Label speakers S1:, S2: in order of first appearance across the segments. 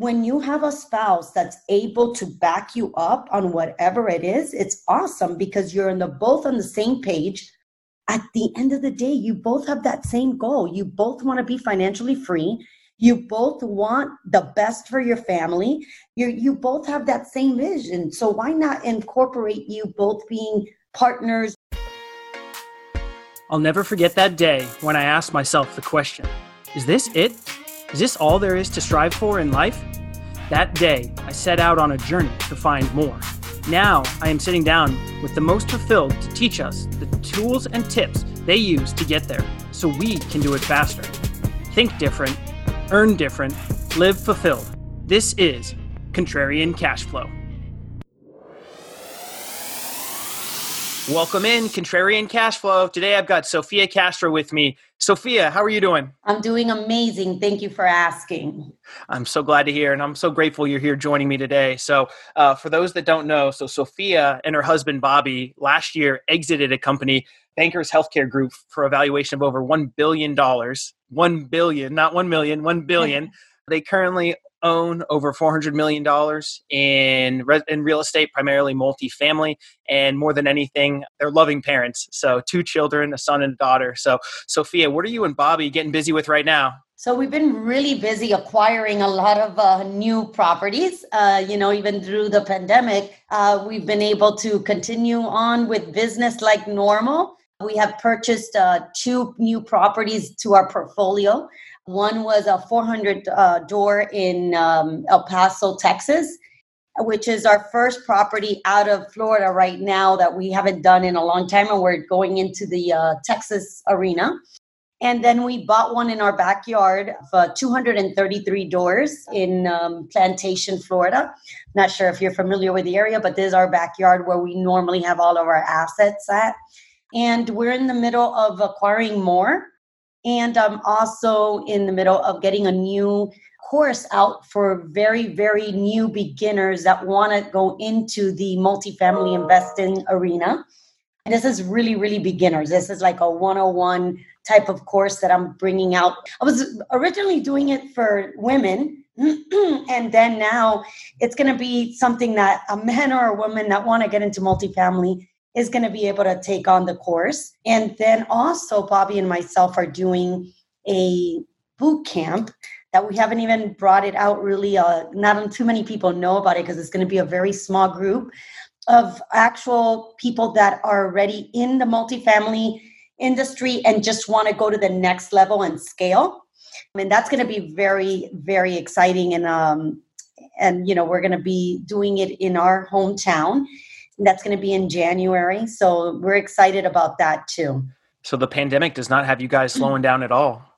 S1: when you have a spouse that's able to back you up on whatever it is, it's awesome because you're in the both on the same page. At the end of the day, you both have that same goal. You both want to be financially free. You both want the best for your family. You you both have that same vision. So why not incorporate you both being partners?
S2: I'll never forget that day when I asked myself the question, is this it? Is this all there is to strive for in life? That day, I set out on a journey to find more. Now, I am sitting down with the most fulfilled to teach us the tools and tips they use to get there so we can do it faster. Think different, earn different, live fulfilled. This is Contrarian Cash Flow. Welcome in, Contrarian Cash Flow. Today I've got Sophia Castro with me. Sophia, how are you doing?
S1: I'm doing amazing. Thank you for asking.
S2: I'm so glad to hear, and I'm so grateful you're here joining me today. So, uh, for those that don't know, so Sophia and her husband Bobby last year exited a company, Bankers Healthcare Group, for a valuation of over $1 billion. 1 billion, not $1 million, $1 billion. they currently own over $400 million in, re- in real estate, primarily multifamily. And more than anything, they're loving parents. So, two children, a son and a daughter. So, Sophia, what are you and Bobby getting busy with right now?
S1: So we've been really busy acquiring a lot of uh, new properties. Uh, you know, even through the pandemic, uh, we've been able to continue on with business like normal. We have purchased uh, two new properties to our portfolio. One was a 400 uh, door in um, El Paso, Texas, which is our first property out of Florida right now that we haven't done in a long time. And we're going into the uh, Texas arena. And then we bought one in our backyard of uh, 233 doors in um, Plantation, Florida. Not sure if you're familiar with the area, but this is our backyard where we normally have all of our assets at. And we're in the middle of acquiring more. And I'm also in the middle of getting a new course out for very, very new beginners that want to go into the multifamily investing arena. And this is really, really beginners. This is like a 101 type of course that I'm bringing out. I was originally doing it for women, and then now it's going to be something that a man or a woman that want to get into multifamily is going to be able to take on the course. And then also, Bobby and myself are doing a boot camp that we haven't even brought it out really. Uh, not too many people know about it because it's going to be a very small group of actual people that are already in the multifamily industry and just want to go to the next level and scale. I mean, that's going to be very, very exciting. And, um, and, you know, we're going to be doing it in our hometown that's going to be in January. So we're excited about that too.
S2: So the pandemic does not have you guys slowing down at all.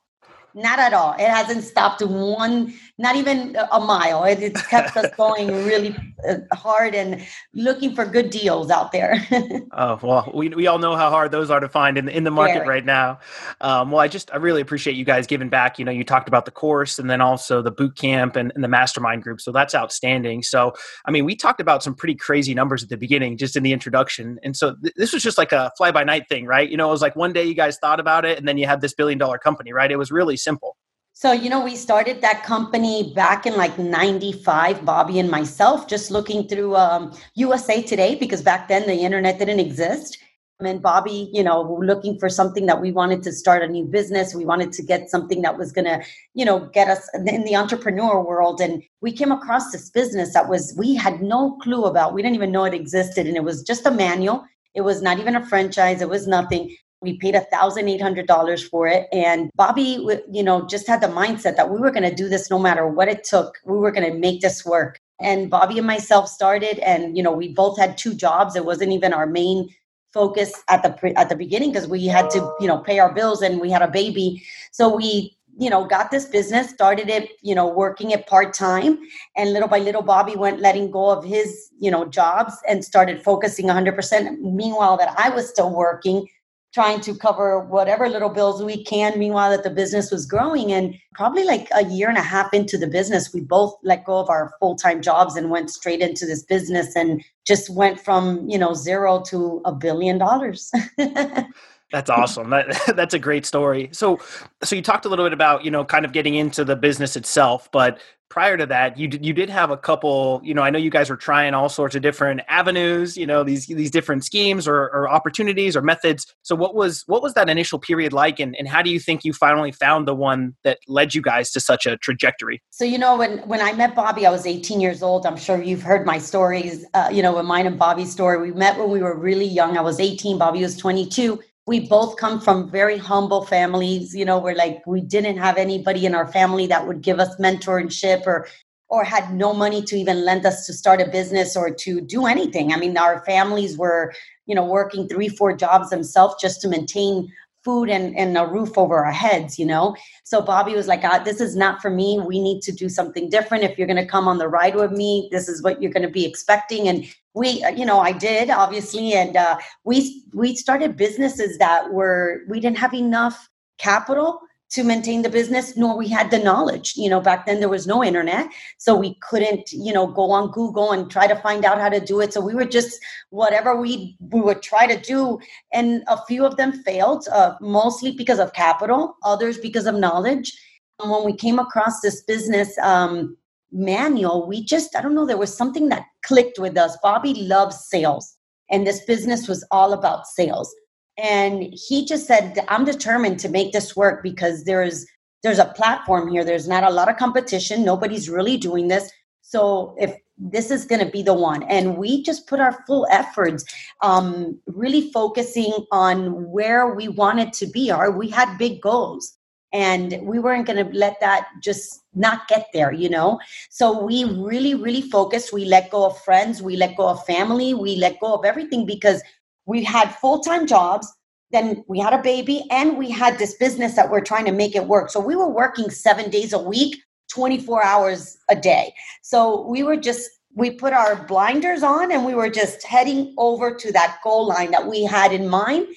S1: Not at all. It hasn't stopped one, not even a mile. It, it's kept us going really uh, hard and looking for good deals out there.
S2: oh well, we, we all know how hard those are to find in the, in the market Very. right now. Um, well, I just I really appreciate you guys giving back. You know, you talked about the course and then also the boot camp and, and the mastermind group. So that's outstanding. So I mean, we talked about some pretty crazy numbers at the beginning, just in the introduction. And so th- this was just like a fly by night thing, right? You know, it was like one day you guys thought about it, and then you had this billion dollar company, right? It was really simple.
S1: So, you know, we started that company back in like 95, Bobby and myself, just looking through um, USA Today, because back then the internet didn't exist. And Bobby, you know, looking for something that we wanted to start a new business. We wanted to get something that was going to, you know, get us in the entrepreneur world. And we came across this business that was, we had no clue about. We didn't even know it existed. And it was just a manual. It was not even a franchise. It was nothing. We paid $1,800 for it. And Bobby, you know, just had the mindset that we were going to do this no matter what it took. We were going to make this work. And Bobby and myself started, and, you know, we both had two jobs. It wasn't even our main focus at the at the beginning because we had to you know pay our bills and we had a baby so we you know got this business started it you know working it part-time and little by little bobby went letting go of his you know jobs and started focusing 100% meanwhile that i was still working trying to cover whatever little bills we can meanwhile that the business was growing. And probably like a year and a half into the business we both let go of our full-time jobs and went straight into this business and just went from you know zero to a billion dollars
S2: That's awesome. That that's a great story. So so you talked a little bit about, you know, kind of getting into the business itself, but prior to that, you did, you did have a couple, you know, I know you guys were trying all sorts of different avenues, you know, these these different schemes or, or opportunities or methods. So what was what was that initial period like and, and how do you think you finally found the one that led you guys to such a trajectory?
S1: So, you know, when when I met Bobby, I was 18 years old. I'm sure you've heard my stories, uh, you know, mine and Bobby's story. We met when we were really young. I was 18, Bobby was 22 we both come from very humble families you know we're like we didn't have anybody in our family that would give us mentorship or or had no money to even lend us to start a business or to do anything. I mean our families were you know working three four jobs themselves just to maintain food and, and a roof over our heads, you know? So Bobby was like, ah, this is not for me. We need to do something different. If you're going to come on the ride with me, this is what you're going to be expecting. And we, uh, you know, I did obviously. And uh, we, we started businesses that were, we didn't have enough capital to maintain the business nor we had the knowledge. You know back then there was no internet so we couldn't you know go on google and try to find out how to do it. So we were just whatever we we would try to do and a few of them failed uh, mostly because of capital others because of knowledge. And when we came across this business um, manual we just i don't know there was something that clicked with us. Bobby loves sales and this business was all about sales and he just said i'm determined to make this work because there's there's a platform here. There's not a lot of competition. Nobody's really doing this. So if this is going to be the one. And we just put our full efforts um, really focusing on where we wanted to be. Our we had big goals and we weren't going to let that just not get there you know? So we really really focused. We let go of friends. We let go of family. We let go of everything because we had full-time jobs then we had a baby and we had this business that we're trying to make it work. So we were working seven days a week 24 hours a day. So we were just we put our blinders on and we were just heading over to that goal line that we had in mind.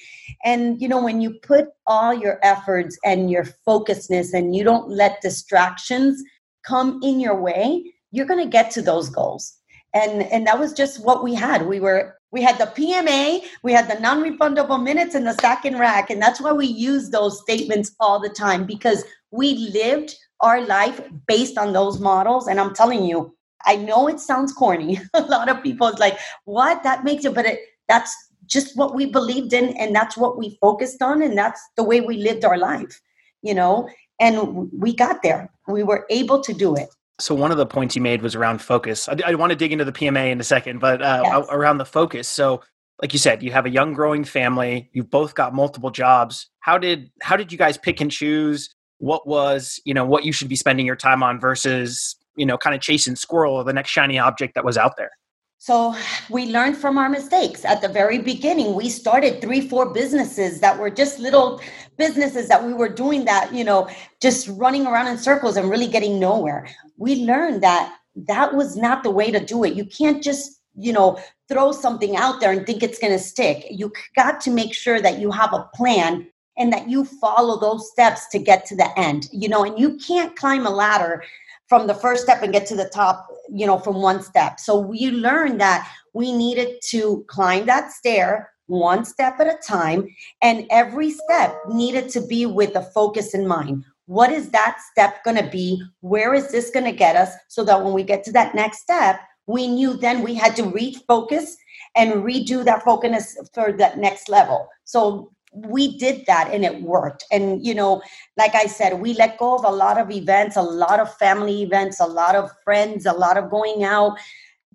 S1: And you know when you put all your efforts and your focusedness and you don't let distractions come in your way you're going to get to those goals. And and that was just what we had. We were we had the PMA, we had the non refundable minutes, and the stack and rack. And that's why we use those statements all the time because we lived our life based on those models. And I'm telling you, I know it sounds corny. a lot of people is like, what? That makes it, but it, that's just what we believed in. And that's what we focused on. And that's the way we lived our life, you know? And we got there. We were able to do it.
S2: So one of the points you made was around focus. I, I want to dig into the PMA in a second, but uh, yes. around the focus. So, like you said, you have a young, growing family. You've both got multiple jobs. How did how did you guys pick and choose what was you know what you should be spending your time on versus you know kind of chasing squirrel or the next shiny object that was out there?
S1: So we learned from our mistakes at the very beginning. We started three, four businesses that were just little businesses that we were doing that, you know, just running around in circles and really getting nowhere. We learned that that was not the way to do it. You can't just, you know, throw something out there and think it's going to stick. You got to make sure that you have a plan and that you follow those steps to get to the end, you know, and you can't climb a ladder from the first step and get to the top you know from one step. So we learned that we needed to climb that stair one step at a time and every step needed to be with a focus in mind. What is that step going to be? Where is this going to get us? So that when we get to that next step we knew then we had to refocus and redo that focus for that next level. So we did that and it worked and you know like i said we let go of a lot of events a lot of family events a lot of friends a lot of going out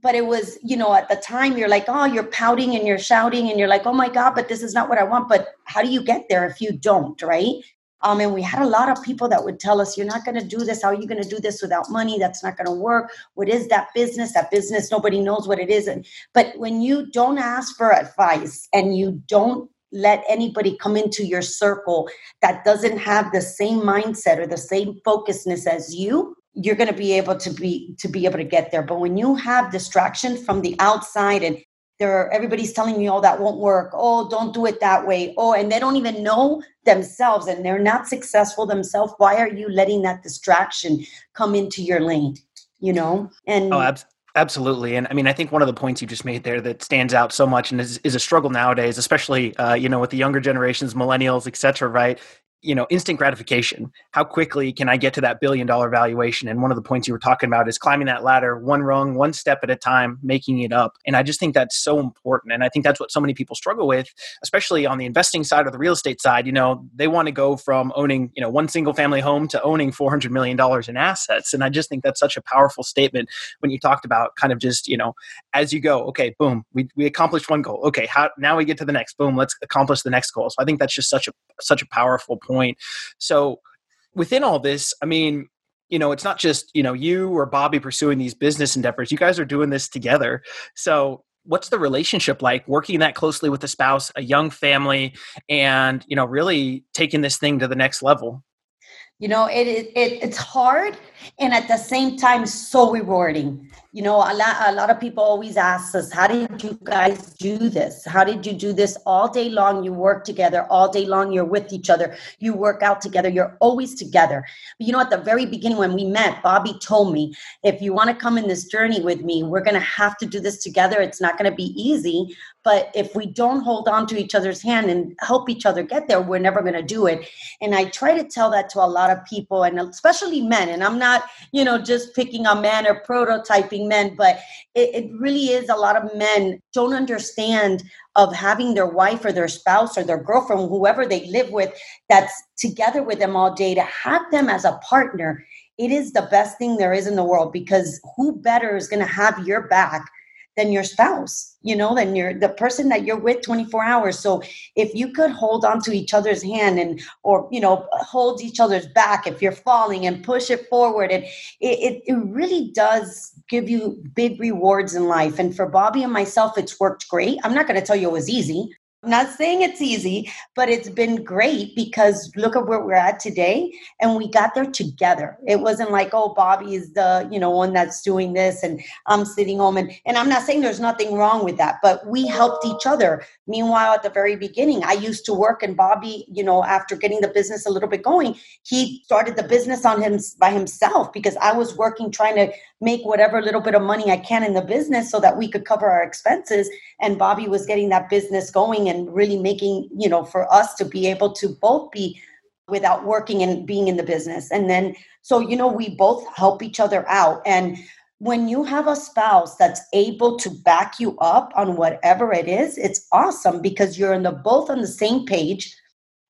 S1: but it was you know at the time you're like oh you're pouting and you're shouting and you're like oh my god but this is not what i want but how do you get there if you don't right um, and we had a lot of people that would tell us, you're not going to do this. How are you going to do this without money? That's not going to work. What is that business? That business, nobody knows what it is. And, but when you don't ask for advice and you don't let anybody come into your circle that doesn't have the same mindset or the same focusedness as you you're going to be able to be to be able to get there. But when you have distraction from the outside and there everybody's telling you oh that won't work. Oh don't do it that way. Oh and they don't even know themselves and they're not successful themselves why are you letting that distraction come into your lane you know?
S2: And oh ab- Absolutely, and I mean, I think one of the points you just made there that stands out so much and is, is a struggle nowadays, especially uh, you know with the younger generations, millennials, et cetera, right? You know instant gratification. How quickly can i get to that billion dollar valuation? And one of the points you were talking about is climbing that ladder one rung one step at a time making it up. And i just think that's so important. And i think that's what so many people struggle with especially on the investing side or the real estate side. You know they want to go from owning you know one single family home to owning 400 million dollars in assets. And i just think that's such a powerful statement when you talked about kind of just you know as you go okay boom we, we accomplished one goal. Okay how now we get to the next. Boom let's accomplish the next goal. So i think that's just such a such a powerful point point. So within all this, I mean, you know, it's not just, you know, you or Bobby pursuing these business endeavors. You guys are doing this together. So what's the relationship like working that closely with a spouse, a young family, and, you know, really taking this thing to the next level?
S1: You know, it, it, it's hard and at the same time so rewarding you know a lot, a lot of people always ask us how did you guys do this? How did you do this all day long? You work together all day long. You're with each other. You work out together. You're always together. But you know at the very beginning when we met bobby told me if you want to come in this journey with me we're going to have to do this together. It's not going to be easy but if we don't hold on to each other's hand and help each other get there we're never going to do it. And i try to tell that to a lot of people and especially men and i'm not you know just picking on men or prototyping men, but it, it really is a lot of men don't understand of having their wife or their spouse or their girlfriend, whoever they live with, that's together with them all day, to have them as a partner. It is the best thing there is in the world because who better is going to have your back than your spouse you know than your the person that you're with 24 hours. So if you could hold on to each other's hand and or you know hold each other's back if you're falling and push it forward and it, it, it really does give you big rewards in life. And for bobby and myself it's worked great. I'm not going to tell you it was easy I'm not saying it's easy, but it's been great because look at where we're at today and we got there together. It wasn't like, oh, Bobby is the, you know, one that's doing this and I'm sitting home and and I'm not saying there's nothing wrong with that, but we helped each other. Meanwhile, at the very beginning, I used to work and Bobby, you know, after getting the business a little bit going, he started the business on him by himself because I was working trying to make whatever little bit of money I can in the business so that we could cover our expenses and Bobby was getting that business going and really making, you know, for us to be able to both be without working and being in the business. And then, so, you know, we both help each other out. And when you have a spouse that's able to back you up on whatever it is, it's awesome because you're in the both on the same page.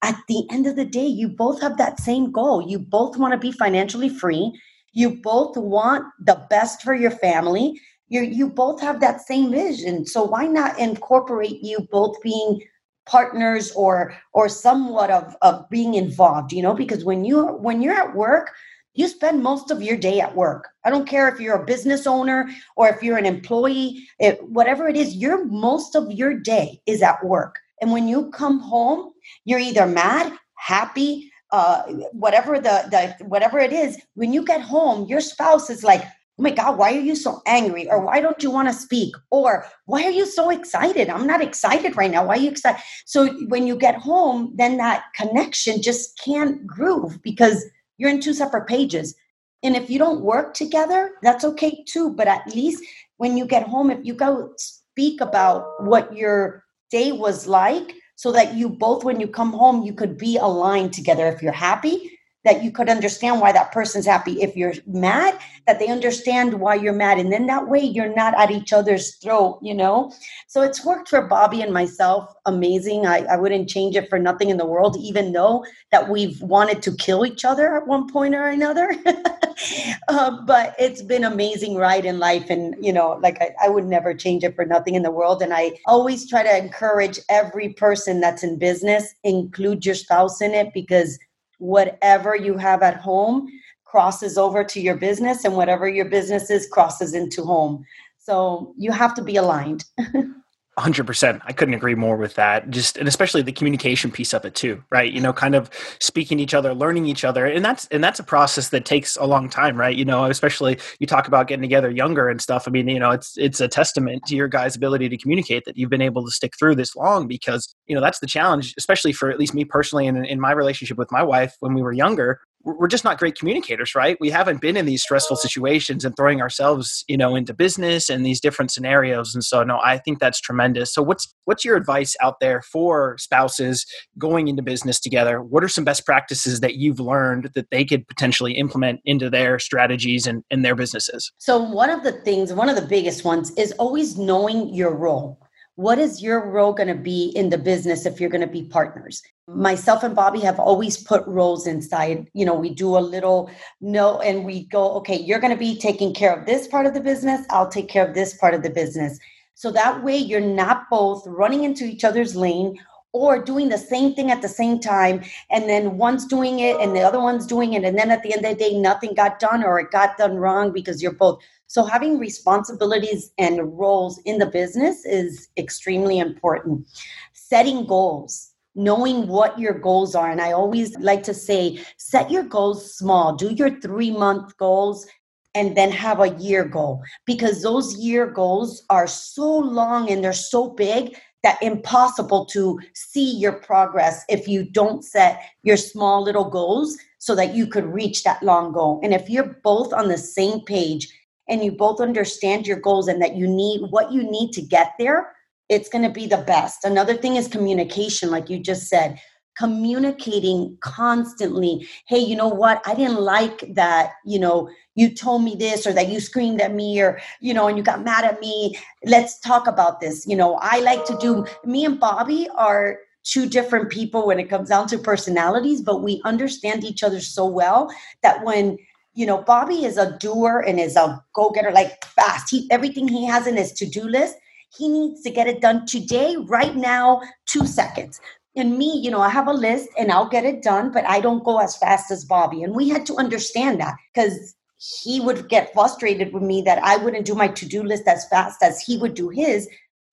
S1: At the end of the day, you both have that same goal. You both want to be financially free. You both want the best for your family you you both have that same vision. So why not incorporate you both being partners or or somewhat of of being involved you know? Because when you when you're at work you spend most of your day at work. I don't care if you're a business owner or if you're an employee it, whatever it is your most of your day is at work. And when you come home you're either mad happy uh, whatever the, the whatever it is when you get home your spouse is like oh my God, why are you so angry? Or why don't you want to speak? Or why are you so excited? I'm not excited right now. Why are you excited? So when you get home, then that connection just can't groove because you're in two separate pages. And if you don't work together, that's okay too. But at least when you get home, if you go speak about what your day was like, so that you both, when you come home, you could be aligned together. If you're happy, that you could understand why that person's happy. If you're mad, that they understand why you're mad. And then that way you're not at each other's throat, you know? So it's worked for Bobby and myself amazing. I, I wouldn't change it for nothing in the world, even though that we've wanted to kill each other at one point or another. uh, but it's been amazing ride in life. And, you know, like I, I would never change it for nothing in the world. And I always try to encourage every person that's in business, include your spouse in it because whatever you have at home crosses over to your business and whatever your business is crosses into home. So you have to be aligned
S2: 100% i couldn't agree more with that. Just and especially the communication piece of it too right? You know kind of speaking to each other learning each other and that's and that's a process that takes a long time right? You know especially you talk about getting together younger and stuff. I mean you know it's it's a testament to your guys ability to communicate that you've been able to stick through this long because you know that's the challenge especially for at least me personally and in my relationship with my wife when we were younger we're just not great communicators, right? We haven't been in these stressful situations and throwing ourselves, you know, into business and these different scenarios. And so, no, I think that's tremendous. So, what's what's your advice out there for spouses going into business together? What are some best practices that you've learned that they could potentially implement into their strategies and in their businesses?
S1: So, one of the things, one of the biggest ones, is always knowing your role what is your role going to be in the business if you're going to be partners? Myself and bobby have always put roles inside you know we do a little no and we go okay you're going to be taking care of this part of the business i'll take care of this part of the business. So that way you're not both running into each other's lane or doing the same thing at the same time and then one's doing it and the other one's doing it and then at the end of the day nothing got done or it got done wrong because you're both so having responsibilities and roles in the business is extremely important. Setting goals, knowing what your goals are. And I always like to say, set your goals small. Do your three month goals and then have a year goal because those year goals are so long and they're so big that impossible to see your progress if you don't set your small little goals so that you could reach that long goal. And if you're both on the same page and you both understand your goals and that you need what you need to get there, it's going to be the best. Another thing is communication, like you just said, communicating constantly. Hey, you know what? I didn't like that, you know, you told me this or that you screamed at me or, you know, and you got mad at me. Let's talk about this. You know, I like to do, me and Bobby are two different people when it comes down to personalities, but we understand each other so well that when you know, Bobby is a doer and is a go getter, like fast. He everything he has in his to do list, he needs to get it done today, right now, two seconds. And me, you know, I have a list and I'll get it done, but I don't go as fast as Bobby. And we had to understand that because he would get frustrated with me that I wouldn't do my to do list as fast as he would do his.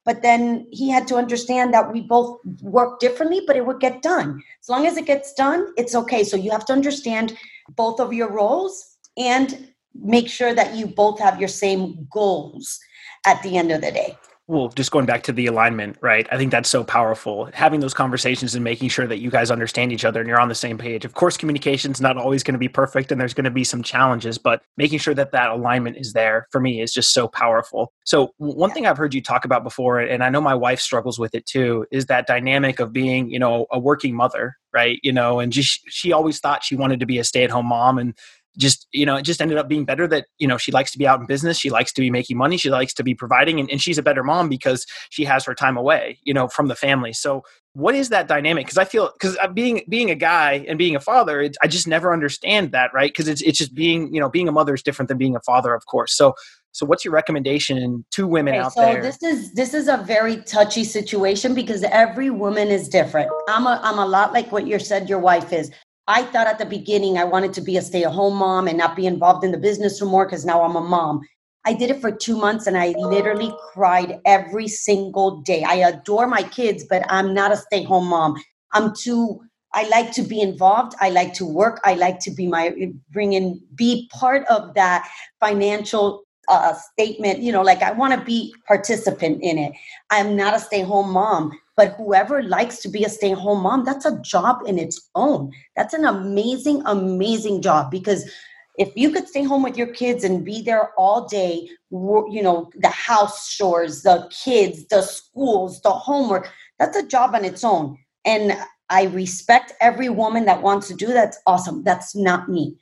S1: But then he had to understand that we both work differently, but it would get done. As long as it gets done, it's okay. So you have to understand both of your roles and make sure that you both have your same goals at the end of the day
S2: well just going back to the alignment right? I think that's so powerful. Having those conversations and making sure that you guys understand each other and you're on the same page. Of course communication is not always going to be perfect and there's going to be some challenges but making sure that that alignment is there for me is just so powerful. So one thing i've heard you talk about before and i know my wife struggles with it too is that dynamic of being you know a working mother right? You know and just she always thought she wanted to be a stay-at-home mom and just you know it just ended up being better that you know she likes to be out in business she likes to be making money she likes to be providing and, and she's a better mom because she has her time away you know from the family so what is that dynamic because i feel because uh, being being a guy and being a father i just never understand that right because it's, it's just being you know being a mother is different than being a father of course so so what's your recommendation to women okay, out
S1: so
S2: there?
S1: So this is this is a very touchy situation because every woman is different. I'm a I'm a lot like what you said your wife is. I thought at the beginning I wanted to be a stay at home mom and not be involved in the business anymore because now I'm a mom. I did it for two months and I literally cried every single day. I adore my kids, but I'm not a stay at home mom. I'm too, I like to be involved. I like to work. I like to be my, bring in, be part of that financial uh, statement. You know, like I want to be participant in it. I'm not a stay at home mom. But whoever likes to be a stay at home mom, that's a job in its own. That's an amazing, amazing job because if you could stay home with your kids and be there all day, you know, the house chores, the kids, the schools, the homework, that's a job on its own. And I respect every woman that wants to do that. That's awesome. That's not me.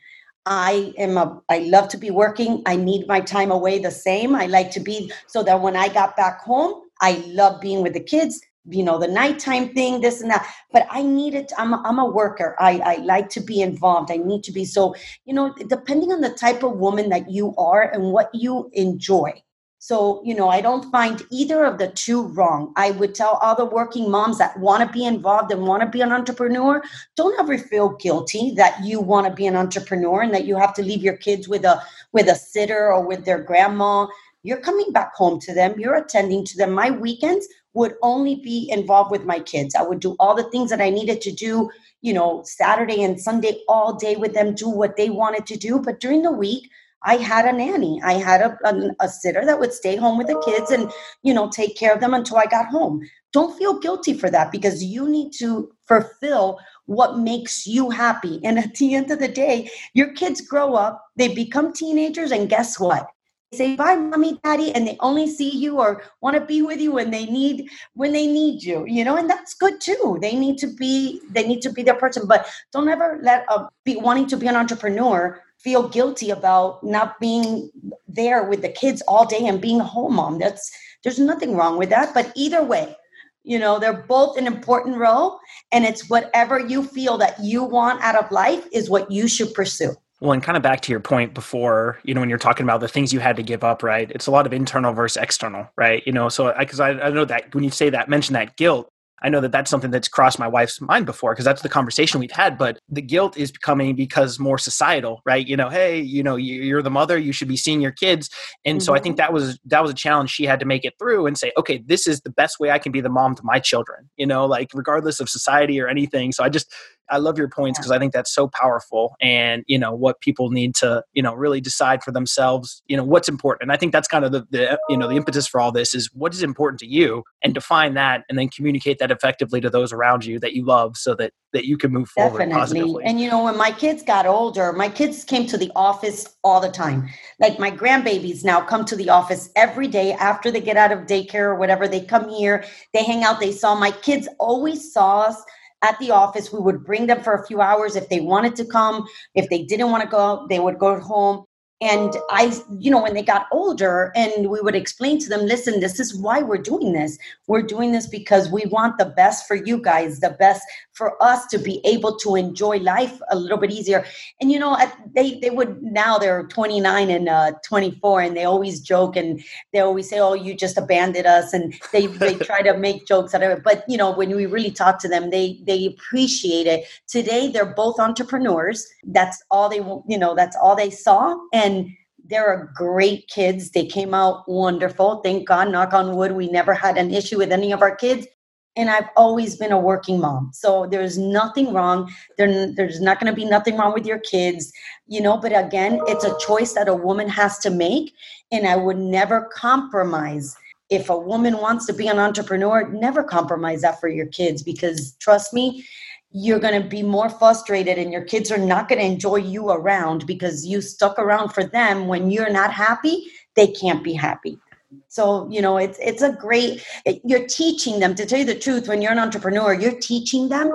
S1: I am a I love to be working. I need my time away the same. I like to be so that when I got back home, I love being with the kids you know the nighttime thing this and that. But i need it i'm a, I'm a worker. I, I like to be involved. I need to be so you know depending on the type of woman that you are and what you enjoy. So you know i don't find either of the two wrong. I would tell other working moms that want to be involved and want to be an entrepreneur don't ever feel guilty that you want to be an entrepreneur and that you have to leave your kids with a with a sitter or with their grandma. You're coming back home to them. You're attending to them. My weekends would only be involved with my kids. I would do all the things that I needed to do, you know, Saturday and Sunday all day with them, do what they wanted to do. But during the week, I had a nanny. I had a, a, a, sitter that would stay home with the kids and, you know, take care of them until I got home. Don't feel guilty for that because you need to fulfill what makes you happy. And at the end of the day, your kids grow up, they become teenagers, and guess what? Say bye mommy daddy and they only see you or want to be with you when they need when they need you you know and that's good too. They need to be they need to be their person but don't ever let a be wanting to be an entrepreneur feel guilty about not being there with the kids all day and being a home mom. That's there's nothing wrong with that but either way you know they're both an important role and it's whatever you feel that you want out of life is what you should pursue
S2: well, and kind of back to your point before, you know, when you're talking about the things you had to give up, right? It's a lot of internal versus external, right? You know, so I because I, I, I know that when you say that, mention that guilt, I know that that's something that's crossed my wife's mind before because that's the conversation we've had. But the guilt is becoming because more societal, right? You know, hey, you know, you're the mother, you should be seeing your kids, and mm-hmm. so I think mm-hmm. that was that was a challenge she had to make it through and say, okay, this is the best way I can be the mom to my children. You know, like regardless of society or anything. So I just I love your points because I think that's so powerful and you know what people need to you know really decide for themselves you know what's important. And I think that's kind of the, the you know the impetus for all this is what is important to you and define that and then communicate that effectively to those around you that you love so that that you can move forward Definitely. positively.
S1: And you know when my kids got older my kids came to the office all the time. Like my grandbabies now come to the office every day after they get out of daycare or whatever. They come here they hang out they saw. My kids always saw us at the office. We would bring them for a few hours if they wanted to come. If they didn't want to go, they would go home and i you know when they got older and we would explain to them listen this is why we're doing this. We're doing this because we want the best for you guys the best for us to be able to enjoy life a little bit easier. And you know they they would now they're 29 and uh, 24 and they always joke and they always say oh you just abandoned us. And they they try to make jokes out of it. But you know when we really talk to them they they appreciate it. Today they're both entrepreneurs. That's all they you know that's all they saw. And and they're great kids. They came out wonderful. Thank God, knock on wood, we never had an issue with any of our kids. And I've always been a working mom. So there's nothing wrong. There, there's not going to be nothing wrong with your kids, you know. But again, it's a choice that a woman has to make. And I would never compromise. If a woman wants to be an entrepreneur, never compromise that for your kids because trust me, you're going to be more frustrated and your kids are not going to enjoy you around because you stuck around for them. When you're not happy they can't be happy. So you know it's it's a great you're teaching them. To tell you the truth when you're an entrepreneur you're teaching them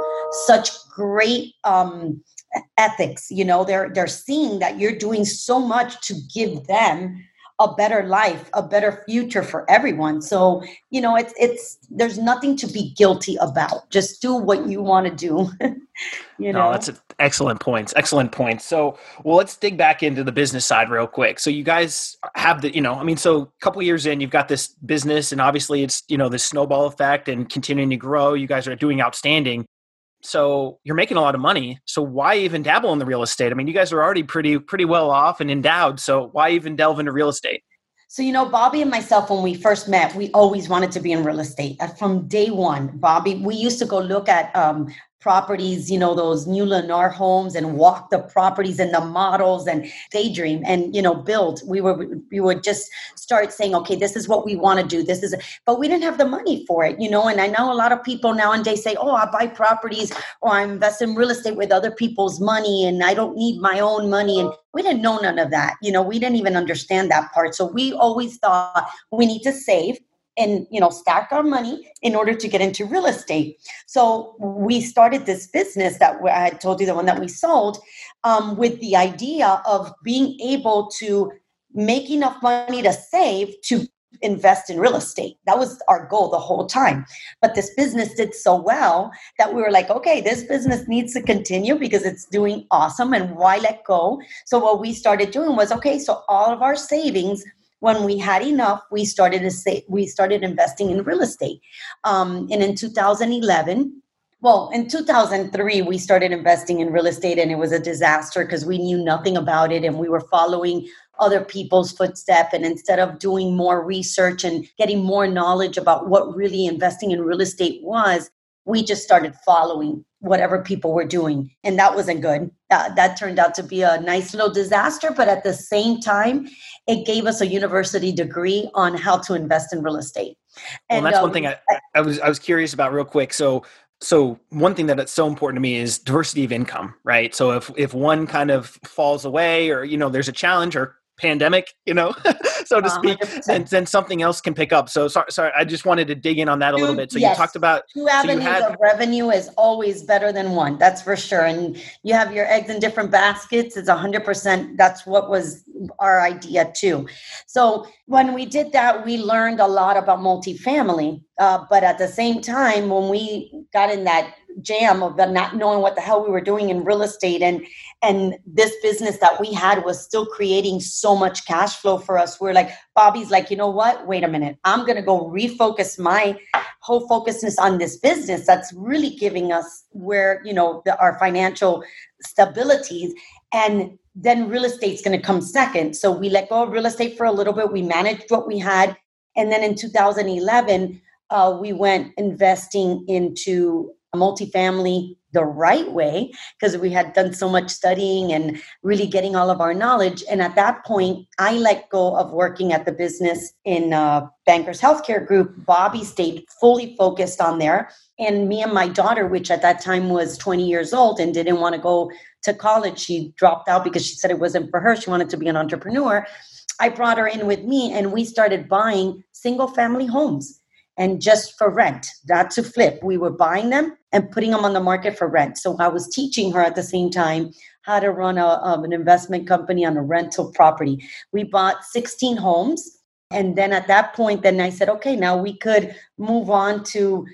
S1: such great um ethics you know? They're they're seeing that you're doing so much to give them a better life, a better future for everyone. So, you know, it's it's there's nothing to be guilty about. Just do what you want to do. you know,
S2: no, that's excellent points. Excellent points. So, well, let's dig back into the business side real quick. So, you guys have the, you know, I mean, so a couple years in, you've got this business, and obviously, it's you know the snowball effect and continuing to grow. You guys are doing outstanding so you're making a lot of money so why even dabble in the real estate? I mean you guys are already pretty pretty well off and endowed so why even delve into real estate?
S1: So you know bobby and myself when we first met we always wanted to be in real estate. From day one bobby we used to go look at um, properties, you know, those new Lennar homes and walk the properties and the models and daydream and, you know, build. We were, we would just start saying, okay, this is what we want to do. This is, but we didn't have the money for it, you know, and I know a lot of people nowadays say, oh, I buy properties or I invest in real estate with other people's money and I don't need my own money. And we didn't know none of that. You know, we didn't even understand that part. So we always thought we need to save and you know stack our money in order to get into real estate. So we started this business that i had told you the one that we sold um, with the idea of being able to make enough money to save to invest in real estate. That was our goal the whole time. But this business did so well that we were like okay this business needs to continue because it's doing awesome and why let go? So what we started doing was okay so all of our savings when we had enough, we started to say we started investing in real estate. Um, and in 2011, well, in 2003, we started investing in real estate, and it was a disaster because we knew nothing about it, and we were following other people's footsteps. And instead of doing more research and getting more knowledge about what really investing in real estate was, we just started following whatever people were doing and that wasn't good. That, that turned out to be a nice little disaster but at the same time it gave us a university degree on how to invest in real estate.
S2: And well, that's um, one thing I, I was i was curious about real quick. So so one thing that it's so important to me is diversity of income right? So if if one kind of falls away or you know there's a challenge or pandemic, you know, so to speak, and then something else can pick up. So sorry, sorry, I just wanted to dig in on that a little bit. So yes. you talked about
S1: two avenues so had, of revenue is always better than one. That's for sure. And you have your eggs in different baskets. It's a hundred percent. That's what was our idea too. So when we did that, we learned a lot about multifamily. Uh, but at the same time, when we got in that jam of not knowing what the hell we were doing in real estate. And and this business that we had was still creating so much cash flow for us. We're like bobby's like you know what? Wait a minute. I'm to go refocus my whole focusness on this business that's really giving us where you know the, our financial stabilities. And then real estate's to come second. So we let go of real estate for a little bit. We managed what we had. And then in 2011 uh, we went investing into multifamily the right way because we had done so much studying and really getting all of our knowledge. And at that point, I let go of working at the business in uh, Bankers Healthcare Group. Bobby stayed fully focused on there. And me and my daughter, which at that time was 20 years old and didn't want to go to college, she dropped out because she said it wasn't for her. She wanted to be an entrepreneur. I brought her in with me and we started buying single family homes and just for rent, not to flip. We were buying them and putting them on the market for rent. So I was teaching her at the same time how to run a, um, an investment company on a rental property. We bought 16 homes. And then at that point, then I said, okay, now we could move on to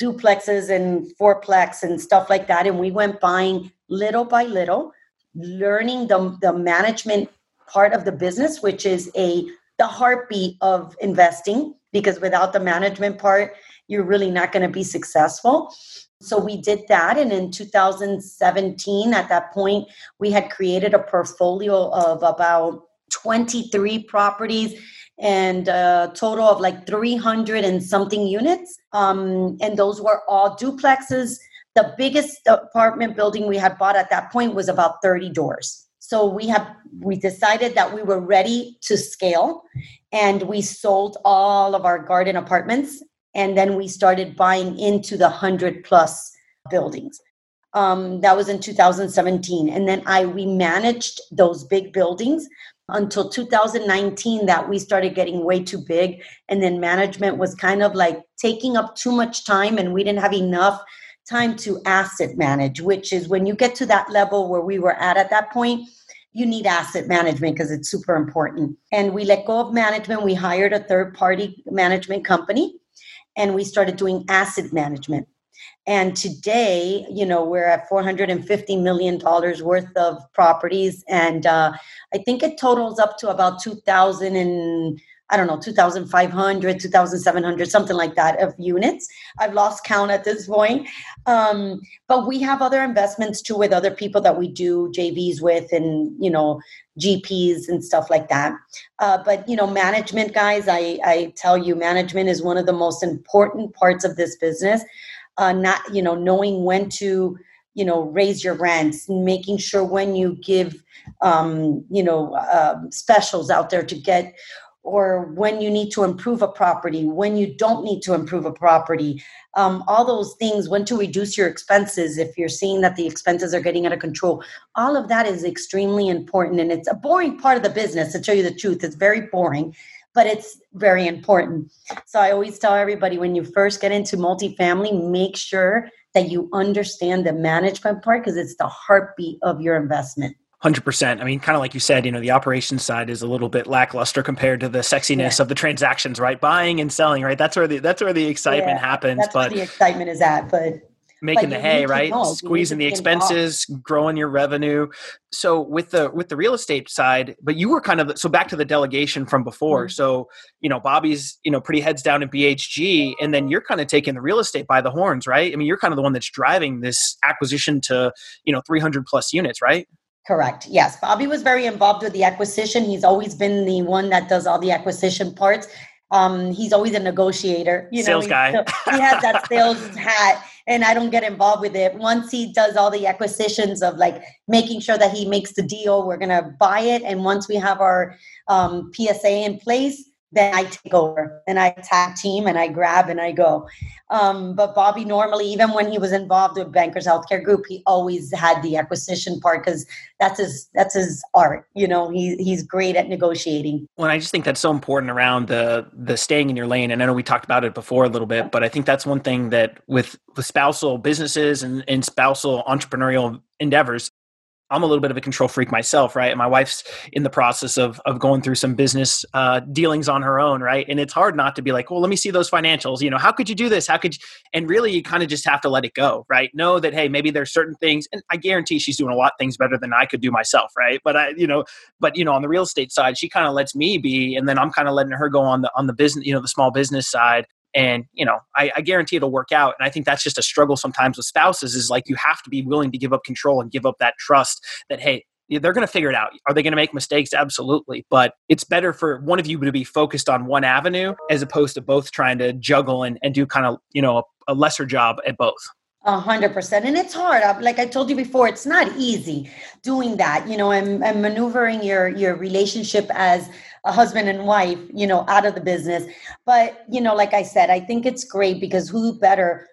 S1: duplexes and fourplex and stuff like that. And we went buying little by little, learning the, the management part of the business, which is a the heartbeat of investing because without the management part, you're really not going to be successful. So we did that. And in 2017, at that point, we had created a portfolio of about 23 properties and a total of like 300 and something units. Um, and those were all duplexes. The biggest apartment building we had bought at that point was about 30 doors so we have we decided that we were ready to scale and we sold all of our garden apartments and then we started buying into the 100 plus buildings um, that was in 2017 and then i we managed those big buildings until 2019 that we started getting way too big and then management was kind of like taking up too much time and we didn't have enough time to asset manage which is when you get to that level where we were at at that point you need asset management because it's super important. And we let go of management. We hired a third party management company and we started doing asset management. And today, you know, we're at $450 million worth of properties. And uh, I think it totals up to about 2000 and I don't know, 2,500, 2,700, something like that of units. I've lost count at this point. Um, but we have other investments too with other people that we do JVs with and, you know, GPs and stuff like that. Uh, but, you know, management, guys, I, I tell you, management is one of the most important parts of this business. Uh, not, you know, knowing when to, you know raise your rents making sure when you give um, you know uh, specials out there to get or when you need to improve a property, when you don't need to improve a property, um, all those things, when to reduce your expenses if you're seeing that the expenses are getting out of control. All of that is extremely important. And it's a boring part of the business, to tell you the truth. It's very boring, but it's very important. So I always tell everybody when you first get into multifamily, make sure that you understand the management part because it's the heartbeat of your investment.
S2: Hundred percent. I mean, kind of like you said, you know, the operations side is a little bit lackluster compared to the sexiness yeah. of the transactions, right? Buying and selling, right? That's where the that's where the excitement yeah, happens.
S1: That's
S2: but
S1: the excitement is at. But
S2: making the hay, right? Squeezing the expenses, growing your revenue. So with the with the real estate side, but you were kind of so back to the delegation from before. Mm-hmm. So you know, Bobby's you know pretty heads down in BHG, and then you're kind of taking the real estate by the horns, right? I mean, you're kind of the one that's driving this acquisition to you know 300 plus units, right?
S1: Correct. Yes. Bobby was very involved with the acquisition. He's always been the one that does all the acquisition parts. Um, he's always a negotiator.
S2: You know, sales guy.
S1: he has that sales hat, and I don't get involved with it. Once he does all the acquisitions of like making sure that he makes the deal, we're gonna buy it. And once we have our um, PSA in place, then I take over and I tag team and I grab and I go. Um, but Bobby normally, even when he was involved with Bankers Healthcare Group, he always had the acquisition part because that's his that's his art. You know, he he's great at negotiating.
S2: Well, I just think that's so important around the the staying in your lane. And I know we talked about it before a little bit, but I think that's one thing that with the spousal businesses and, and spousal entrepreneurial endeavors, I'm a little bit of a control freak myself, right? And my wife's in the process of of going through some business uh, dealings on her own, right? And it's hard not to be like, well, let me see those financials. You know, how could you do this? How could you? And really, you kind of just have to let it go, right? Know that hey, maybe there's certain things, and I guarantee she's doing a lot of things better than I could do myself, right? But I, you know, but you know, on the real estate side, she kind of lets me be, and then I'm kind of letting her go on the on the business, you know, the small business side and you know I, I, guarantee it'll work out. And i think that's just a struggle sometimes with spouses is like you have to be willing to give up control and give up that trust that hey they're going to figure it out. Are they going to make mistakes? Absolutely. But it's better for one of you to be focused on one avenue as opposed to both trying to juggle and, and do kind of you know a, a lesser job at both
S1: a hundred percent. And it's hard. Like I told you before, it's not easy doing that, you know, and, and maneuvering your, your relationship as a husband and wife, you know, out of the business. But, you know, like I said, I think it's great because who better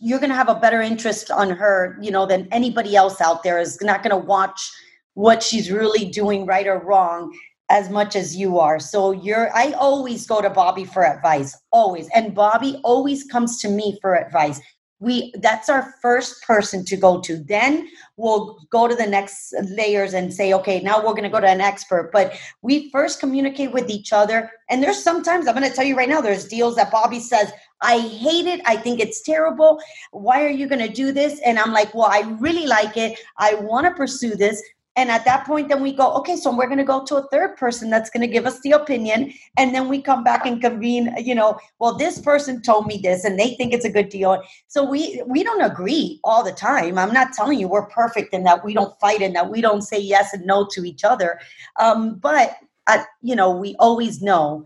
S1: you're going to have a better interest on her, you know, than anybody else out there is not going to watch what she's really doing right or wrong as much as you are. So you're I always go to Bobby for advice, always. And Bobby always comes to me for advice we that's our first person to go to. Then we'll go to the next layers and say okay now we're going to go to an expert. But we first communicate with each other. And there's sometimes i'm going to tell you right now there's deals that bobby says i hate it. I think it's terrible. Why are you going to do this? And i'm like well i really like it. I want to pursue this and at that point, then we go, okay, so we're going to go to a third person that's going to give us the opinion. And then we come back and convene, you know, well, this person told me this and they think it's a good deal. So we, we don't agree all the time. I'm not telling you we're perfect and that we don't fight and that we don't say yes and no to each other. Um, but, at, you know, we always know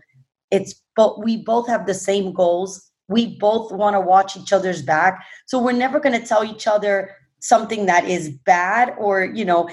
S1: it's, but we both have the same goals. We both want to watch each other's back. So we're never going to tell each other something that is bad or you know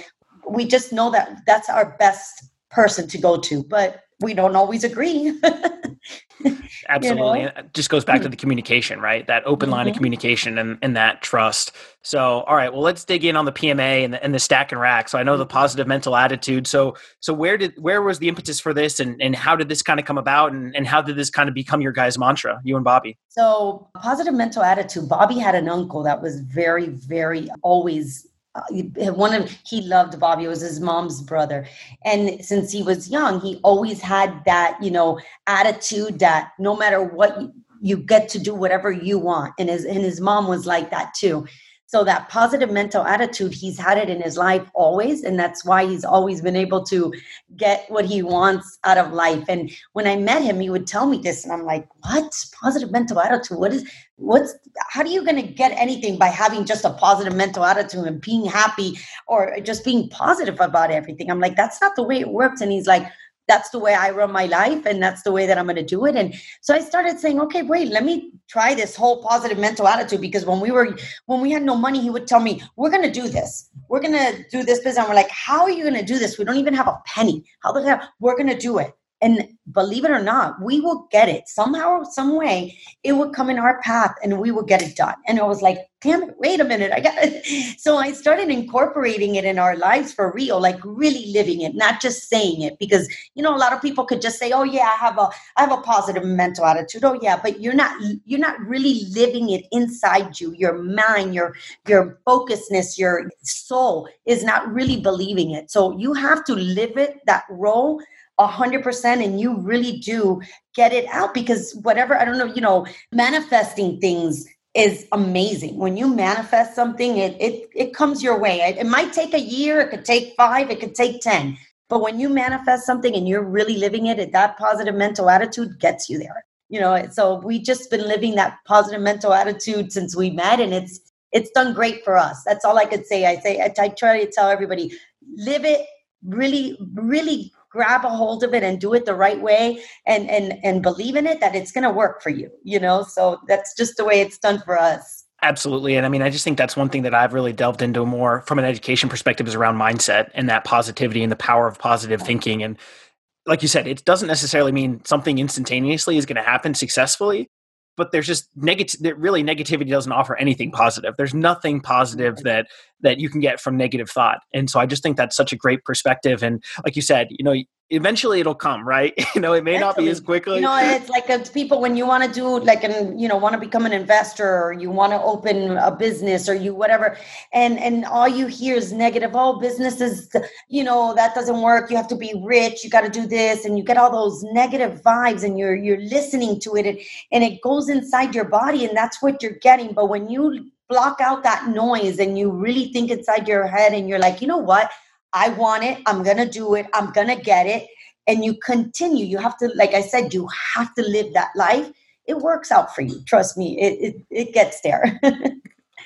S1: we just know that that's our best person to go to, but we don't always agree.
S2: Absolutely. You know? It just goes back to hmm. the communication, right? That open line mm-hmm. of communication and, and that trust. So, all right, well, let's dig in on the PMA and the, and the stack and rack. So I know the mm-hmm. positive mental attitude. So, so where did, where was the impetus for this and, and how did this kind of come about and, and how did this kind of become your guys' mantra, you and Bobby?
S1: So positive mental attitude, Bobby had an uncle that was very, very always uh, one of he loved Bobby. It was his mom's brother, and since he was young, he always had that you know attitude that no matter what you, you get to do whatever you want, and his and his mom was like that too. So that positive mental attitude, he's had it in his life always, and that's why he's always been able to get what he wants out of life. And when I met him, he would tell me this, and I'm like, "What positive mental attitude? What is what's how are you going to get anything by having just a positive mental attitude and being happy or just being positive about everything?" I'm like, "That's not the way it works." And he's like, that's the way I run my life and that's the way that I'm going to do it. And so I started saying, okay, wait, let me try this whole positive mental attitude because when we were when we had no money, he would tell me, we're going to do this. We're going to do this business. And we're like, how are you going to do this? We don't even have a penny. How the hell? We're going to do it. And believe it or not, we will get it somehow, some way. It will come in our path, and we will get it done. And I was like, "Damn it! Wait a minute! I got it." So I started incorporating it in our lives for real, like really living it, not just saying it. Because you know, a lot of people could just say, "Oh yeah, I have a, I have a positive mental attitude." Oh yeah, but you're not, you're not really living it inside you. Your mind, your your focusedness, your soul is not really believing it. So you have to live it that role 100% and you really do get it out because whatever i don't know you know manifesting things is amazing. When you manifest something it it, it comes your way. It, it might take a year it could take five it could take ten but when you manifest something and you're really living it that positive mental attitude gets you there you know? So we just been living that positive mental attitude since we met and it's it's done great for us. That's all i could say. I say i, I try to tell everybody live it really really grab a hold of it and do it the right way and and and believe in it that it's going to work for you you know so that's just the way it's done for us
S2: Absolutely. And I mean, I just think that's one thing that I've really delved into more from an education perspective is around mindset and that positivity and the power of positive thinking. And like you said, it doesn't necessarily mean something instantaneously is going to happen successfully, but there's just negative really negativity doesn't offer anything positive. There's nothing positive that that you can get from negative thought. And so i just think that's such a great perspective. And like you said you know eventually it'll come right? You know it may not be as quickly.
S1: You know it's like it's people when you want to do like and you know want to become an investor or you want to open a business or you whatever and and all you hear is negative oh businesses you know that doesn't work. You have to be rich. You got to do this. And you get all those negative vibes and you're you're listening to it and, and it goes inside your body and that's what you're getting. But when you block out that noise and you really think inside your head and you're like you know what I want it. I'm going to do it. I'm going to get it. And you continue. You have to, like I said, you have to live that life. It works out for you. Trust me, it, it, it gets there.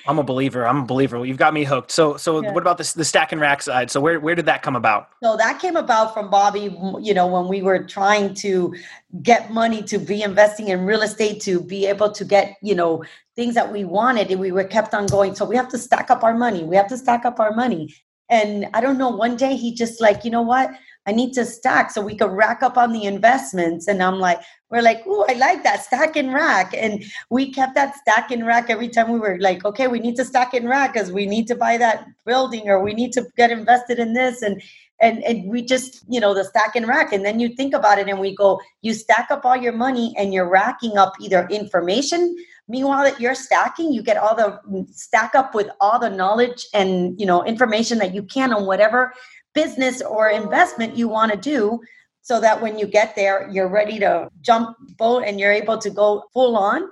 S2: I'm a believer. I'm a believer. You've got me hooked. So, so yeah. what about this, the stack and rack side? So, where where did that come about?
S1: So that came about from Bobby. You know, when we were trying to get money to be investing in real estate to be able to get you know things that we wanted, and we were kept on going. So we have to stack up our money. We have to stack up our money. And I don't know, one day he just like, you know what? I need to stack so we could rack up on the investments. And I'm like, we're like, oh, I like that stack and rack. And we kept that stack and rack every time we were like, okay, we need to stack and rack because we need to buy that building or we need to get invested in this. And and and we just you know the stack and rack and then you think about it and we go you stack up all your money and you're racking up either information meanwhile that you're stacking you get all the stack up with all the knowledge and you know information that you can on whatever business or investment you want to do so that when you get there you're ready to jump boat and you're able to go full on.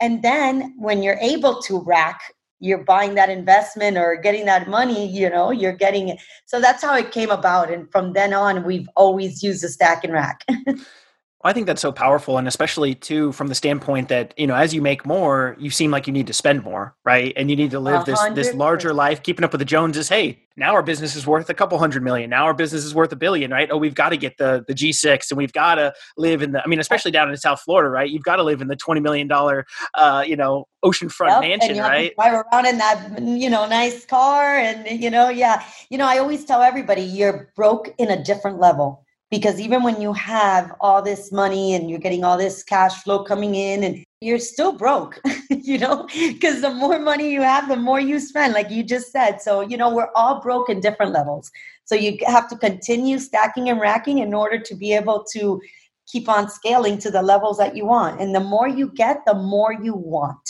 S1: And then when you're able to rack you're buying that investment or getting that money you know you're getting it. So that's how it came about and from then on we've always used the stack and rack
S2: I think that's so powerful, and especially too from the standpoint that you know, as you make more, you seem like you need to spend more, right? And you need to live this this larger life, keeping up with the Joneses. Hey, now our business is worth a couple hundred million. Now our business is worth a billion, right? Oh, we've got to get the the G6, and we've got to live in the. I mean, especially down in South Florida, right? You've got to live in the twenty million dollar, uh, you know, oceanfront yep, mansion, right?
S1: drive around in that you know nice car, and you know, yeah, you know, I always tell everybody you're broke in a different level because even when you have all this money and you're getting all this cash flow coming in and you're still broke you know because the more money you have the more you spend like you just said. So you know we're all broke in different levels. So you have to continue stacking and racking in order to be able to keep on scaling to the levels that you want. And the more you get the more you want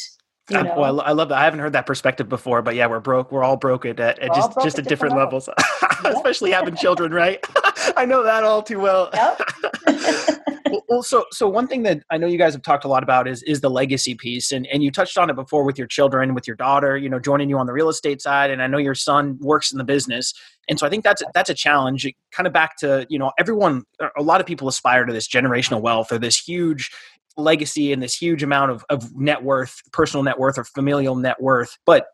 S2: you well, I love that. I haven't heard that perspective before, but yeah, we're broke. We're all broke at, at just just at different, different levels, levels. especially having children, right? I know that all too well. Yep. well, so so one thing that I know you guys have talked a lot about is is the legacy piece, and and you touched on it before with your children, with your daughter, you know, joining you on the real estate side, and I know your son works in the business, and so I think that's that's a challenge. Kind of back to you know everyone, a lot of people aspire to this generational wealth or this huge legacy and this huge amount of, of net worth, personal net worth or familial net worth. But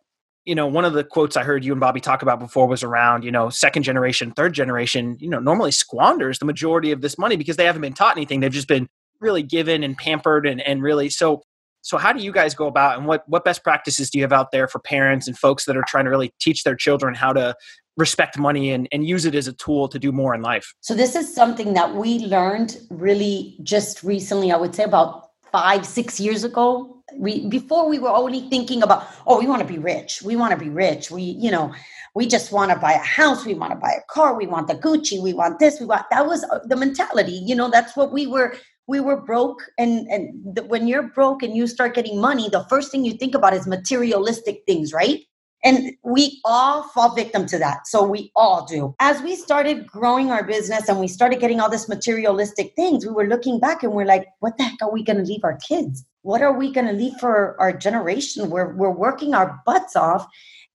S2: you know, one of the quotes I heard you and Bobby talk about before was around, you know, second generation, third generation, you know, normally squanders the majority of this money because they haven't been taught anything. They've just been really given and pampered and, and really so so how do you guys go about and what what best practices do you have out there for parents and folks that are trying to really teach their children how to respect money and, and use it as a tool to do more in life?
S1: So this is something that we learned really just recently, I would say about five, six years ago. We before we were only thinking about, oh, we want to be rich. We want to be rich. We, you know, we just want to buy a house, we want to buy a car, we want the Gucci, we want this, we want that was uh, the mentality. You know, that's what we were we were broke and and the, when you're broke and you start getting money the first thing you think about is materialistic things right and we all fall victim to that. So we all do. As we started growing our business and we started getting all this materialistic things, we were looking back and we're like, what the heck are we going to leave our kids? What are we going to leave for our generation? We're, we're working our butts off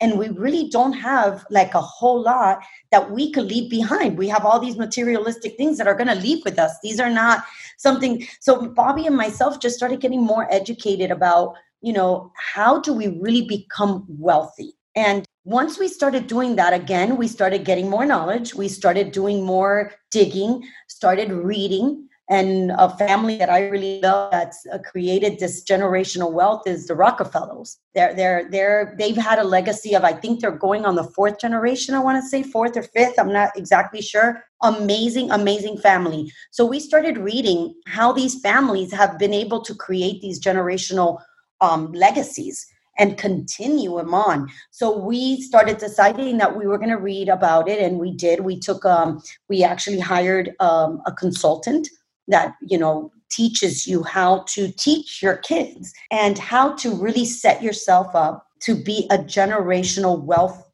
S1: and we really don't have like a whole lot that we could leave behind. We have all these materialistic things that are going to leave with us. These are not something. So Bobby and myself just started getting more educated about you know, how do we really become wealthy? And once we started doing that again, we started getting more knowledge. We started doing more digging, started reading. and a family that I really love that's uh, created this generational wealth is the Rockefellers. They're they're they're they've had a legacy of I think they're going on the fourth generation. I want to say fourth or fifth. I'm not exactly sure. Amazing, amazing family. So we started reading how these families have been able to create these generational um, legacies and continue them on. So we started deciding that we were going to read about it, and we did. We took um, we actually hired um, a consultant that you know teaches you how to teach your kids and how to really set yourself up to be a generational wealth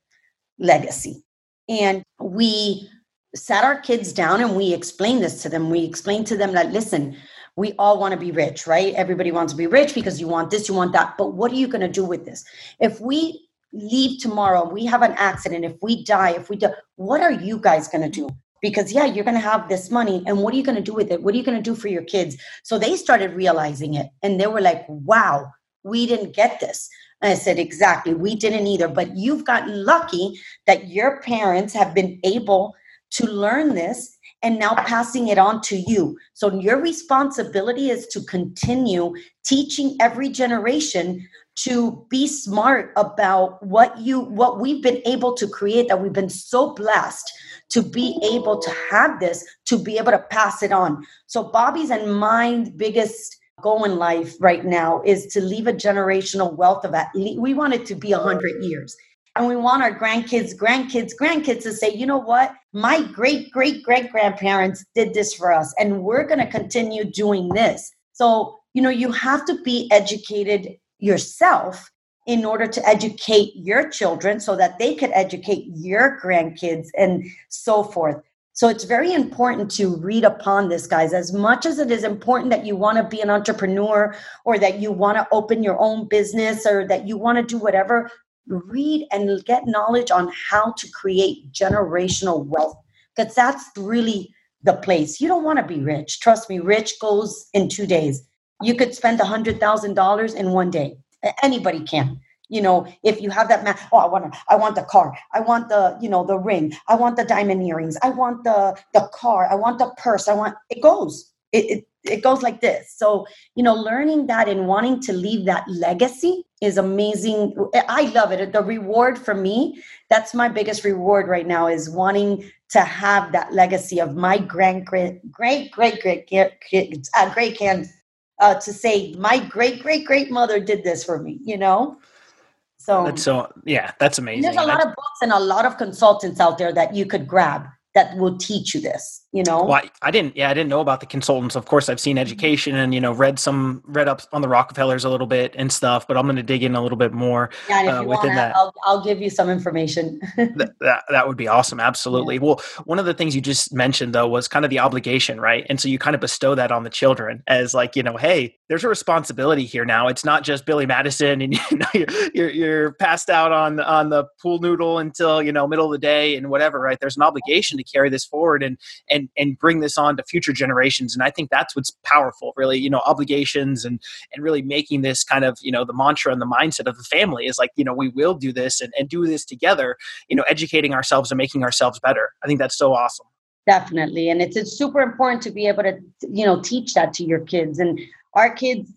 S1: legacy. And we sat our kids down and we explained this to them. We explained to them that, listen, we all want to be rich, right? Everybody wants to be rich because you want this, you want that. But what are you going to do with this? If we leave tomorrow, we have an accident, if we die, if we do, what are you guys going to do? because yeah you're going to have this money and what are you going to do with it what are you going to do for your kids so they started realizing it and they were like wow we didn't get this and i said exactly we didn't either but you've gotten lucky that your parents have been able to learn this and now passing it on to you. So your responsibility is to continue teaching every generation to be smart about what you what we've been able to create that we've been so blessed to be able to have this to be able to pass it on. So bobby's and my biggest goal in life right now is to leave a generational wealth of at least we want it to be 100 years. And we want our grandkids grandkids grandkids to say you know what my great great great grandparents did this for us and we're going to continue doing this so you know you have to be educated yourself in order to educate your children so that they could educate your grandkids and so forth. So it's very important to read upon this, guys, as much as it is important that you want to be an entrepreneur or that you want to open your own business or that you want to do whatever. Read and get knowledge on how to create generational wealth because that's really the place. You don't want to be rich. Trust me, rich goes in two days. You could spend a hundred thousand dollars in one day. Anybody can. You know if you have that man oh i want to i want the car. I want the you know the ring. I want the diamond earrings. I want the the car. I want the purse. I want it goes. It, it it goes like this. So you know learning that and wanting to leave that legacy is amazing. I love it. The reward for me that's my biggest reward right now is wanting to have that legacy of my grand great great great great great uh, great grand uh, to say my great great great mother did this for me you know?
S2: So that's so yeah that's amazing
S1: there's a lot of books and a lot of consultants out there that you could grab that will teach you this you know?
S2: Well, I, I, didn't yeah i didn't know about the consultants. Of course i've seen mm-hmm. education and you know read some read up on the rockefellers a little bit and stuff but i'm going to dig in a little bit more
S1: yeah, uh, within wanna, that. I'll, I'll, give you some information.
S2: That, that, that, would be awesome absolutely. Yeah. well one of the things you just mentioned though was kind of the obligation right? And so you kind of bestow that on the children as like you know hey there's a responsibility here now. It's not just billy madison and you know you're, you're, you're passed out on on the pool noodle until you know middle of the day and whatever right? There's an obligation to carry this forward and and and bring this on to future generations. And i think that's what's powerful really you know obligations and and really making this kind of you know the mantra and the mindset of the family is like you know we will do this and, and do this together you know educating ourselves and making ourselves better. I think that's so awesome.
S1: Definitely. And it's, it's super important to be able to you know teach that to your kids. And our kids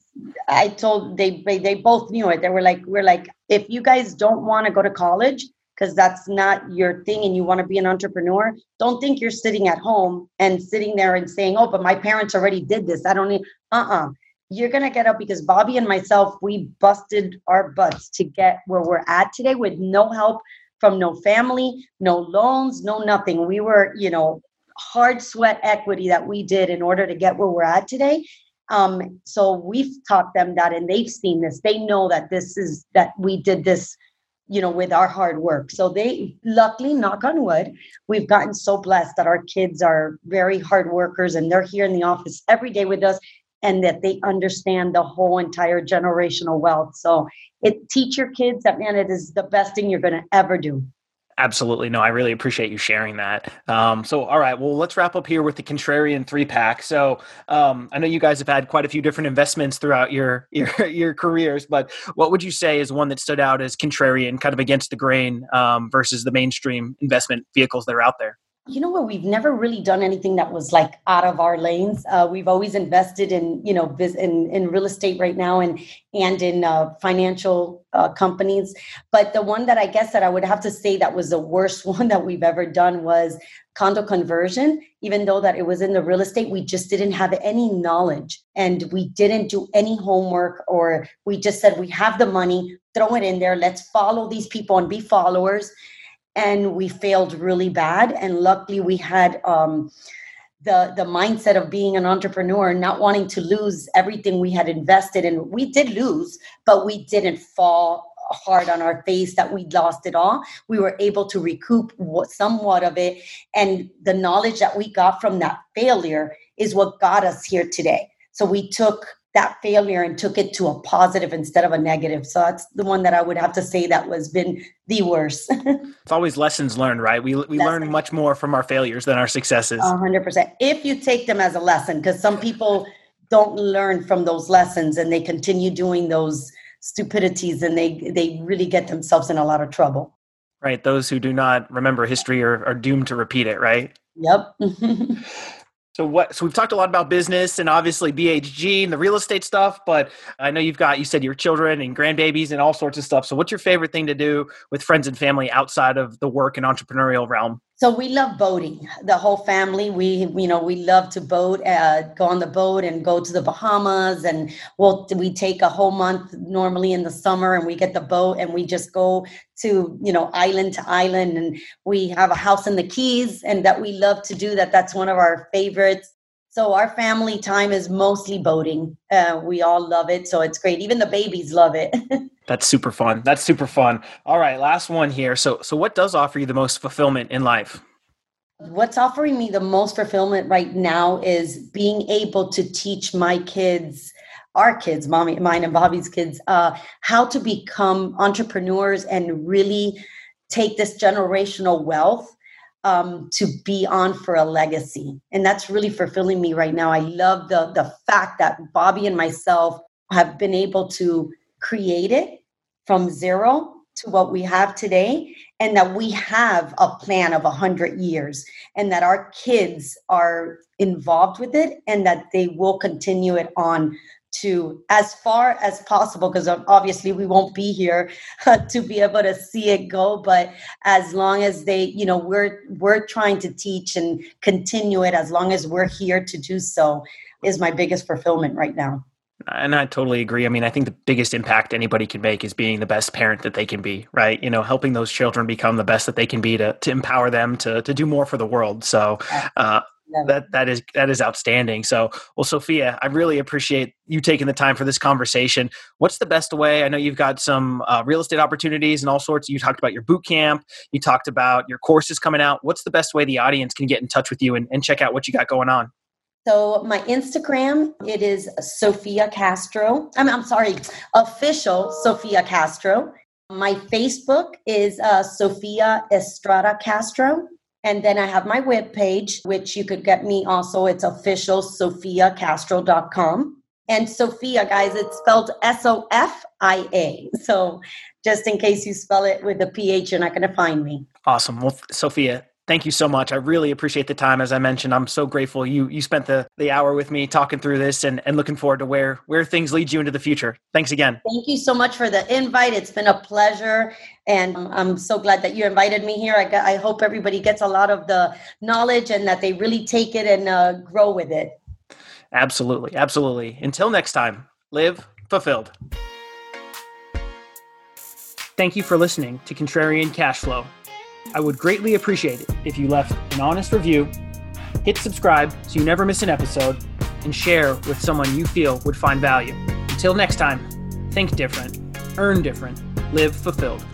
S1: i told they they both knew it. They were like we're like if you guys don't want to go to college because that's not your thing and you want to be an entrepreneur, don't think you're sitting at home and sitting there and saying, oh, but my parents already did this. I don't need, uh uh-uh. uh. you are going to get up because Bobby and myself, we busted our butts to get where we're at today with no help from no family, no loans, no nothing. We were, you know, hard sweat equity that we did in order to get where we're at today. Um, so we've taught them that and they've seen this. They know that this is that we did this you know with our hard work. So they luckily knock on wood we've gotten so blessed that our kids are very hard workers and they're here in the office every day with us and that they understand the whole entire generational wealth. So it teach your kids that man it is the best thing you're going to ever do
S2: Absolutely. No, I really appreciate you sharing that. Um, so, all right, well, let's wrap up here with the contrarian three pack. So, um, I know you guys have had quite a few different investments throughout your, your, your careers, but what would you say is one that stood out as contrarian, kind of against the grain um, versus the mainstream investment vehicles that are out there?
S1: You know what? We've never really done anything that was like out of our lanes. Uh, we've always invested in you know in, in real estate right now and and in uh, financial uh, companies. But the one that i guess that i would have to say that was the worst one that we've ever done was condo conversion. Even though that it was in the real estate we just didn't have any knowledge and we didn't do any homework or we just said we have the money throw it in there. Let's follow these people and be followers and we failed really bad. And luckily, we had um, the the mindset of being an entrepreneur, not wanting to lose everything we had invested in. We did lose, but we didn't fall hard on our face that we lost it all. We were able to recoup what, somewhat of it, and the knowledge that we got from that failure is what got us here today. So we took that failure and took it to a positive instead of a negative. So that's the one that I would have to say that was been the worst.
S2: it's always lessons learned, right? We we learn much more from our failures than our successes.
S1: hundred percent. If you take them as a lesson, because some people don't learn from those lessons and they continue doing those stupidities and they they really get themselves in a lot of trouble.
S2: Right. Those who do not remember history are, are doomed to repeat it, right?
S1: Yep.
S2: So what? So we've talked a lot about business and obviously BHG and the real estate stuff, but I know you've got you said your children and grandbabies and all sorts of stuff. So what's your favorite thing to do with friends and family outside of the work and entrepreneurial realm?
S1: So we love boating. The whole family, we you know we love to boat, uh, go on the boat and go to the Bahamas, and we'll we take a whole month normally in the summer, and we get the boat and we just go to you know island to island, and we have a house in the Keys, and that we love to do that. That's one of our favorites. So our family time is mostly boating. Uh, we all love it, so it's great. Even the babies love it.
S2: That's super fun. That's super fun. All right, last one here. So so what does offer you the most fulfillment in life?
S1: What's offering me the most fulfillment right now is being able to teach my kids our kids, mommy, mine and Bobby's kids, uh, how to become entrepreneurs and really take this generational wealth um, to be on for a legacy. And that's really fulfilling me right now. I love the the fact that Bobby and myself have been able to create it from zero to what we have today and that we have a plan of 100 years and that our kids are involved with it and that they will continue it on to as far as possible because obviously we won't be here to be able to see it go but as long as they you know we're we're trying to teach and continue it as long as we're here to do so is my biggest fulfillment right now
S2: and I totally agree. I mean, I think the biggest impact anybody can make is being the best parent that they can be, right? You know, helping those children become the best that they can be to to empower them to to do more for the world. So uh, that that is that is outstanding. So, well, Sofia, I really appreciate you taking the time for this conversation. What's the best way? I know you've got some uh, real estate opportunities and all sorts. You talked about your boot camp. You talked about your courses coming out. What's the best way the audience can get in touch with you and, and check out what you got going on?
S1: So my Instagram, it is Sofia Castro. I'm, I'm sorry, official Sofia Castro. My Facebook is uh, Sofia Estrada Castro. And then I have my webpage, which you could get me also. It's official sofiacastro.com. And Sofia, guys, it's spelled S O F I A. So just in case you spell it with a PH, you're not going to find me.
S2: Awesome. Well, Sofia, thank you so much. I really appreciate the time. As I mentioned, I'm so grateful you you spent the the hour with me talking through this and, and looking forward to where where things lead you into the future. Thanks again.
S1: Thank you so much for the invite. It's been a pleasure. And I'm so glad that you invited me here. I, got, I hope everybody gets a lot of the knowledge and that they really take it and uh, grow with it.
S2: Absolutely. Absolutely. Until next time, live fulfilled. Thank you for listening to Contrarian Cash Flow. I would greatly appreciate it if you left an honest review, hit subscribe so you never miss an episode, and share with someone you feel would find value. Until next time, think different, earn different, live fulfilled.